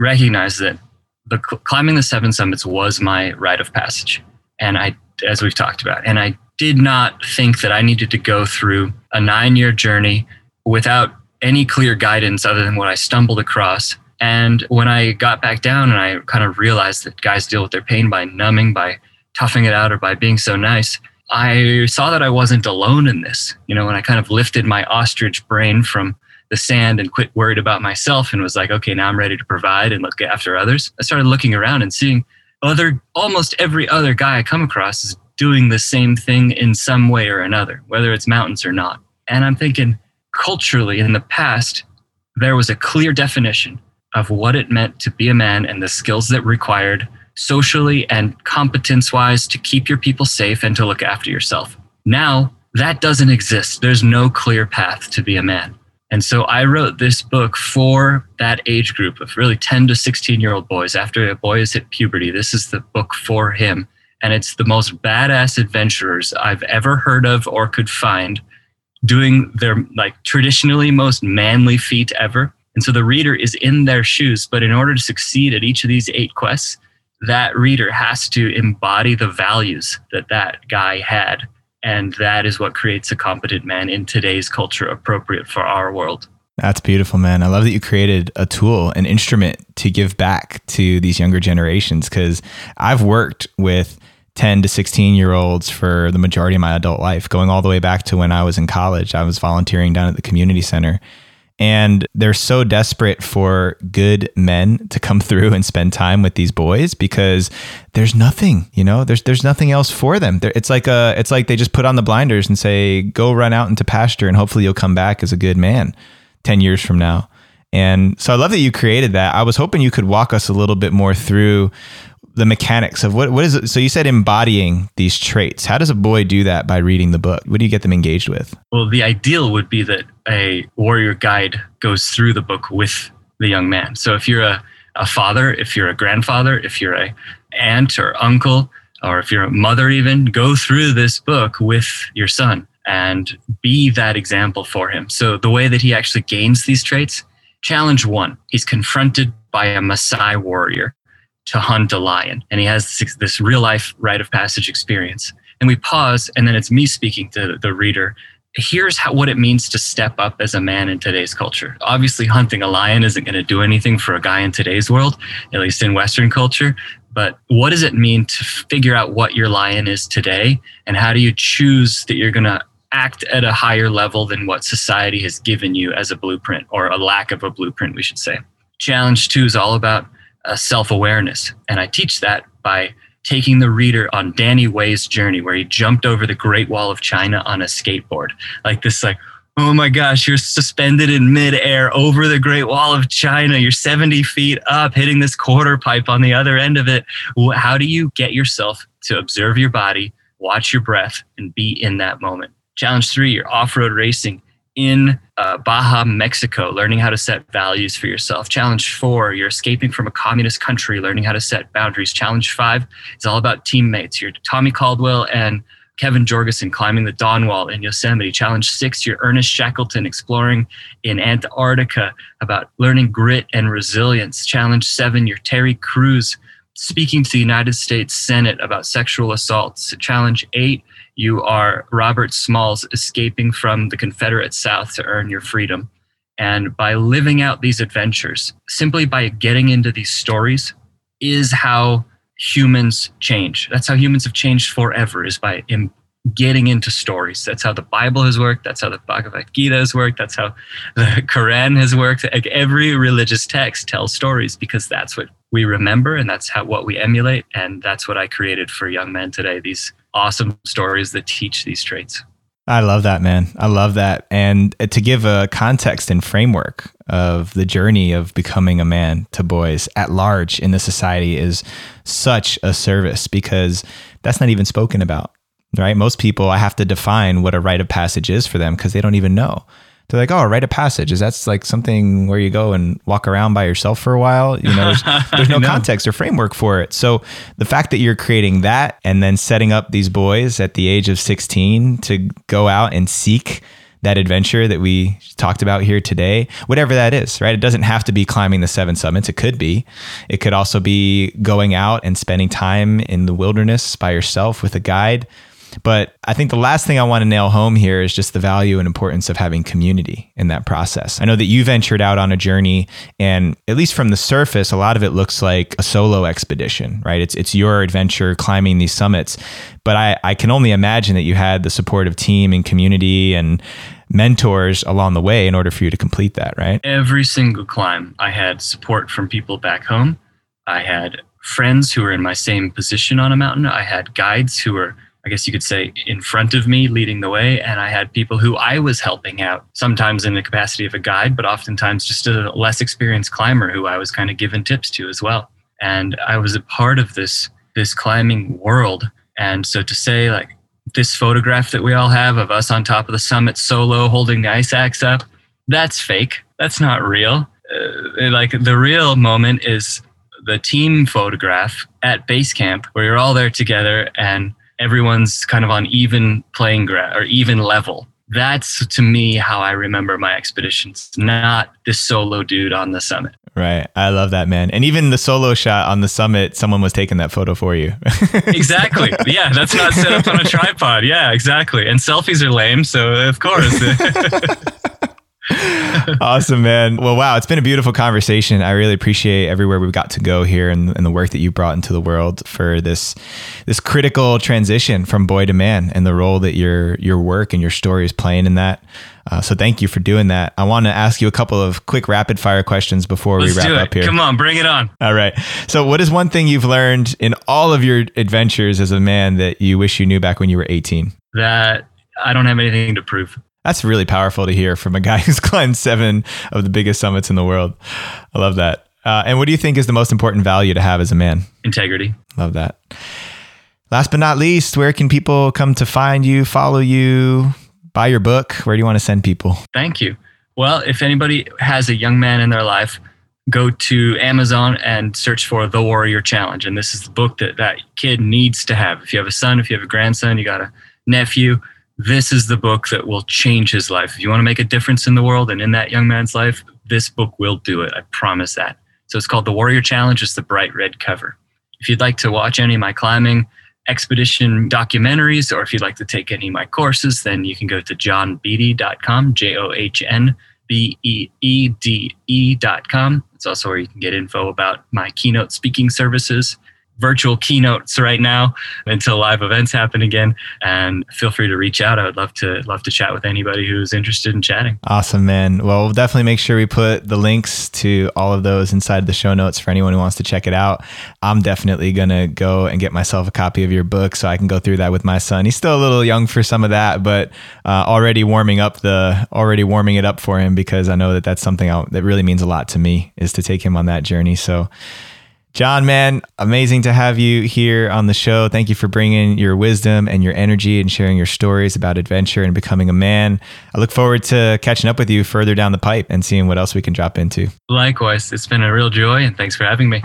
recognize that the climbing the seven summits was my rite of passage and i as we've talked about and i did not think that i needed to go through a nine year journey without any clear guidance other than what i stumbled across and when i got back down and i kind of realized that guys deal with their pain by numbing by toughing it out or by being so nice i saw that i wasn't alone in this you know when i kind of lifted my ostrich brain from the sand and quit worried about myself and was like, okay, now I'm ready to provide and look after others. I started looking around and seeing other almost every other guy I come across is doing the same thing in some way or another, whether it's mountains or not. And I'm thinking culturally in the past, there was a clear definition of what it meant to be a man and the skills that required socially and competence wise to keep your people safe and to look after yourself. Now, that doesn't exist. There's no clear path to be a man. And so I wrote this book for that age group of really 10 to 16 year old boys. After a boy has hit puberty, this is the book for him. And it's the most badass adventurers I've ever heard of or could find doing their like traditionally most manly feat ever. And so the reader is in their shoes. But in order to succeed at each of these eight quests, that reader has to embody the values that that guy had and that is what creates a competent man in today's culture appropriate for our world. That's beautiful, man. I love that you created a tool, an instrument to give back to these younger generations because I've worked with 10 to 16 year olds for the majority of my adult life, going all the way back to when I was in college. I was volunteering down at the community center and they're so desperate for good men to come through and spend time with these boys because there's nothing, you know, there's there's nothing else for them. it's like a it's like they just put on the blinders and say, "Go run out into pasture and hopefully you'll come back as a good man 10 years from now." And so I love that you created that. I was hoping you could walk us a little bit more through the mechanics of what what is it? So you said embodying these traits. How does a boy do that by reading the book? What do you get them engaged with? Well, the ideal would be that a warrior guide goes through the book with the young man. So if you're a, a father, if you're a grandfather, if you're a aunt or uncle, or if you're a mother even, go through this book with your son and be that example for him. So the way that he actually gains these traits, challenge one, he's confronted by a Maasai warrior to hunt a lion. And he has this, this real life rite of passage experience. And we pause, and then it's me speaking to the reader. Here's how, what it means to step up as a man in today's culture. Obviously, hunting a lion isn't going to do anything for a guy in today's world, at least in Western culture. But what does it mean to figure out what your lion is today? And how do you choose that you're going to act at a higher level than what society has given you as a blueprint or a lack of a blueprint, we should say? Challenge two is all about uh, self awareness. And I teach that by taking the reader on Danny Way's journey, where he jumped over the Great Wall of China on a skateboard. Like this, like, oh my gosh, you're suspended in midair over the Great Wall of China. You're 70 feet up, hitting this quarter pipe on the other end of it. How do you get yourself to observe your body, watch your breath, and be in that moment? Challenge three, you're off road racing in uh, Baja, Mexico, learning how to set values for yourself. Challenge four, you're escaping from a communist country, learning how to set boundaries. Challenge five is all about teammates. You're Tommy Caldwell and Kevin Jorgeson climbing the Dawn Wall in Yosemite. Challenge six, you're Ernest Shackleton exploring in Antarctica about learning grit and resilience. Challenge seven, you're Terry Crews speaking to the United States Senate about sexual assaults. Challenge eight, you are Robert Smalls escaping from the Confederate South to earn your freedom. And by living out these adventures, simply by getting into these stories, is how humans change. That's how humans have changed forever, is by getting into stories. That's how the Bible has worked. That's how the Bhagavad Gita has worked. That's how the Quran has worked. Like every religious text tells stories because that's what we remember and that's how what we emulate. And that's what I created for young men today. These awesome stories that teach these traits. I love that, man. I love that. And to give a context and framework of the journey of becoming a man to boys at large in the society is such a service because that's not even spoken about, right? Most people, I have to define what a rite of passage is for them because they don't even know they're like, oh, rite of passage. Is that like something where you go and walk around by yourself for a while? You know, there's, there's no context or framework for it. So the fact that you're creating that and then setting up these boys at the age of 16 to go out and seek that adventure that we talked about here today, whatever that is, right? It doesn't have to be climbing the seven summits. It could be. It could also be going out and spending time in the wilderness by yourself with a guide but I think the last thing I want to nail home here is just the value and importance of having community in that process. I know that you ventured out on a journey and at least from the surface a lot of it looks like a solo expedition, right? It's it's your adventure climbing these summits. But I I can only imagine that you had the supportive team and community and mentors along the way in order for you to complete that, right? Every single climb I had support from people back home. I had friends who were in my same position on a mountain. I had guides who were I guess you could say, in front of me, leading the way. And I had people who I was helping out, sometimes in the capacity of a guide, but oftentimes just a less experienced climber who I was kind of giving tips to as well. And I was a part of this this climbing world. And so to say like this photograph that we all have of us on top of the summit solo holding the ice axe up, that's fake. That's not real. Uh, like the real moment is the team photograph at base camp where you're all there together and everyone's kind of on even playing ground or even level. That's to me how I remember my expeditions, not the solo dude on the summit. Right. I love that, man. And even the solo shot on the summit, someone was taking that photo for you. exactly. Yeah. That's not set up on a tripod. Yeah, exactly. And selfies are lame. So, of course. awesome, man. Well, wow, it's been a beautiful conversation. I really appreciate everywhere we've got to go here and, and, the work that you brought into the world for this this critical transition from boy to man and the role that your your work and your story is playing in that. Uh, so thank you for doing that. I want to ask you a couple of quick rapid fire questions before Let's we wrap up here. Come on, bring it on. All right. So, what is one thing you've learned in all of your adventures as a man that you wish you knew back when you were 18? That I don't have anything to prove. That's really powerful to hear from a guy who's climbed seven of the biggest summits in the world. I love that. Uh, and what do you think is the most important value to have as a man? Integrity. Love that. Last but not least, where can people come to find you, follow you, buy your book? Where do you want to send people? Thank you. Well, if anybody has a young man in their life, go to Amazon and search for The Warrior Challenge. And this is the book that that kid needs to have. If you have a son, if you have a grandson, you got a nephew, this is the book that will change his life. If you want to make a difference in the world and in that young man's life, this book will do it. I promise that. So it's called The Warrior Challenge. It's the bright red cover. If you'd like to watch any of my climbing expedition documentaries, or if you'd like to take any of my courses, then you can go to johnbeede.com, J O H N B E E D E.com. It's also where you can get info about my keynote speaking services virtual keynotes right now until live events happen again. And feel free to reach out. I would love to love to chat with anybody who's interested in chatting. Awesome, man. Well, we'll definitely make sure we put the links to all of those inside the show notes for anyone who wants to check it out. I'm definitely gonna go and get myself a copy of your book so I can go through that with my son. He's still a little young for some of that, but uh, already warming up the already warming it up for him because I know that that's something I'll, that really means a lot to me is to take him on that journey. So. John, man, amazing to have you here on the show. Thank you for bringing your wisdom and your energy and sharing your stories about adventure and becoming a man. I look forward to catching up with you further down the pipe and seeing what else we can drop into. Likewise, it's been a real joy and thanks for having me.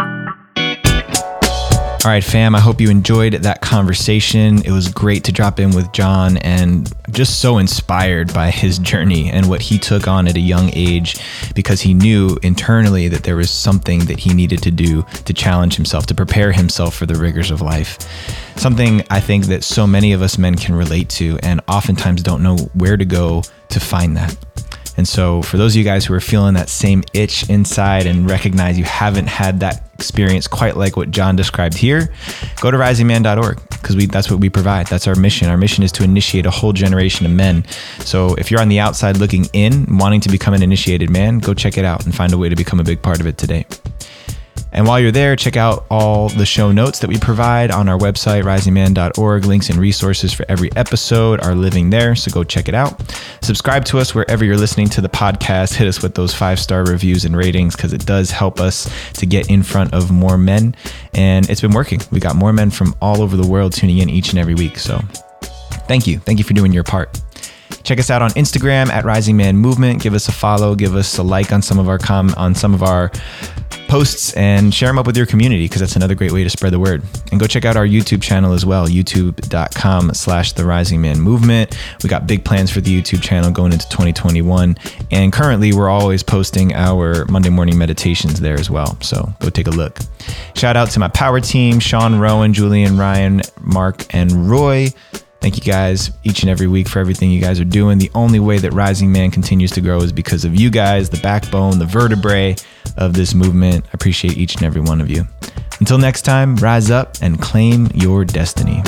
All right, fam, I hope you enjoyed that conversation. It was great to drop in with John and just so inspired by his journey and what he took on at a young age because he knew internally that there was something that he needed to do to challenge himself, to prepare himself for the rigors of life. Something I think that so many of us men can relate to and oftentimes don't know where to go to find that. And so, for those of you guys who are feeling that same itch inside and recognize you haven't had that experience quite like what John described here, go to risingman.org because that's what we provide. That's our mission. Our mission is to initiate a whole generation of men. So, if you're on the outside looking in, wanting to become an initiated man, go check it out and find a way to become a big part of it today. And while you're there, check out all the show notes that we provide on our website, risingman.org. Links and resources for every episode are living there, so go check it out. Subscribe to us wherever you're listening to the podcast. Hit us with those five star reviews and ratings because it does help us to get in front of more men. And it's been working. We got more men from all over the world tuning in each and every week. So thank you. Thank you for doing your part. Check us out on Instagram at Rising Man Movement. Give us a follow. Give us a like on some of our com on some of our posts and share them up with your community because that's another great way to spread the word. And go check out our YouTube channel as well, youtube.com slash the rising man movement. We got big plans for the YouTube channel going into 2021. And currently we're always posting our Monday morning meditations there as well. So go take a look. Shout out to my power team, Sean Rowan, Julian, Ryan, Mark, and Roy. Thank you guys each and every week for everything you guys are doing. The only way that Rising Man continues to grow is because of you guys, the backbone, the vertebrae of this movement. I appreciate each and every one of you. Until next time, rise up and claim your destiny.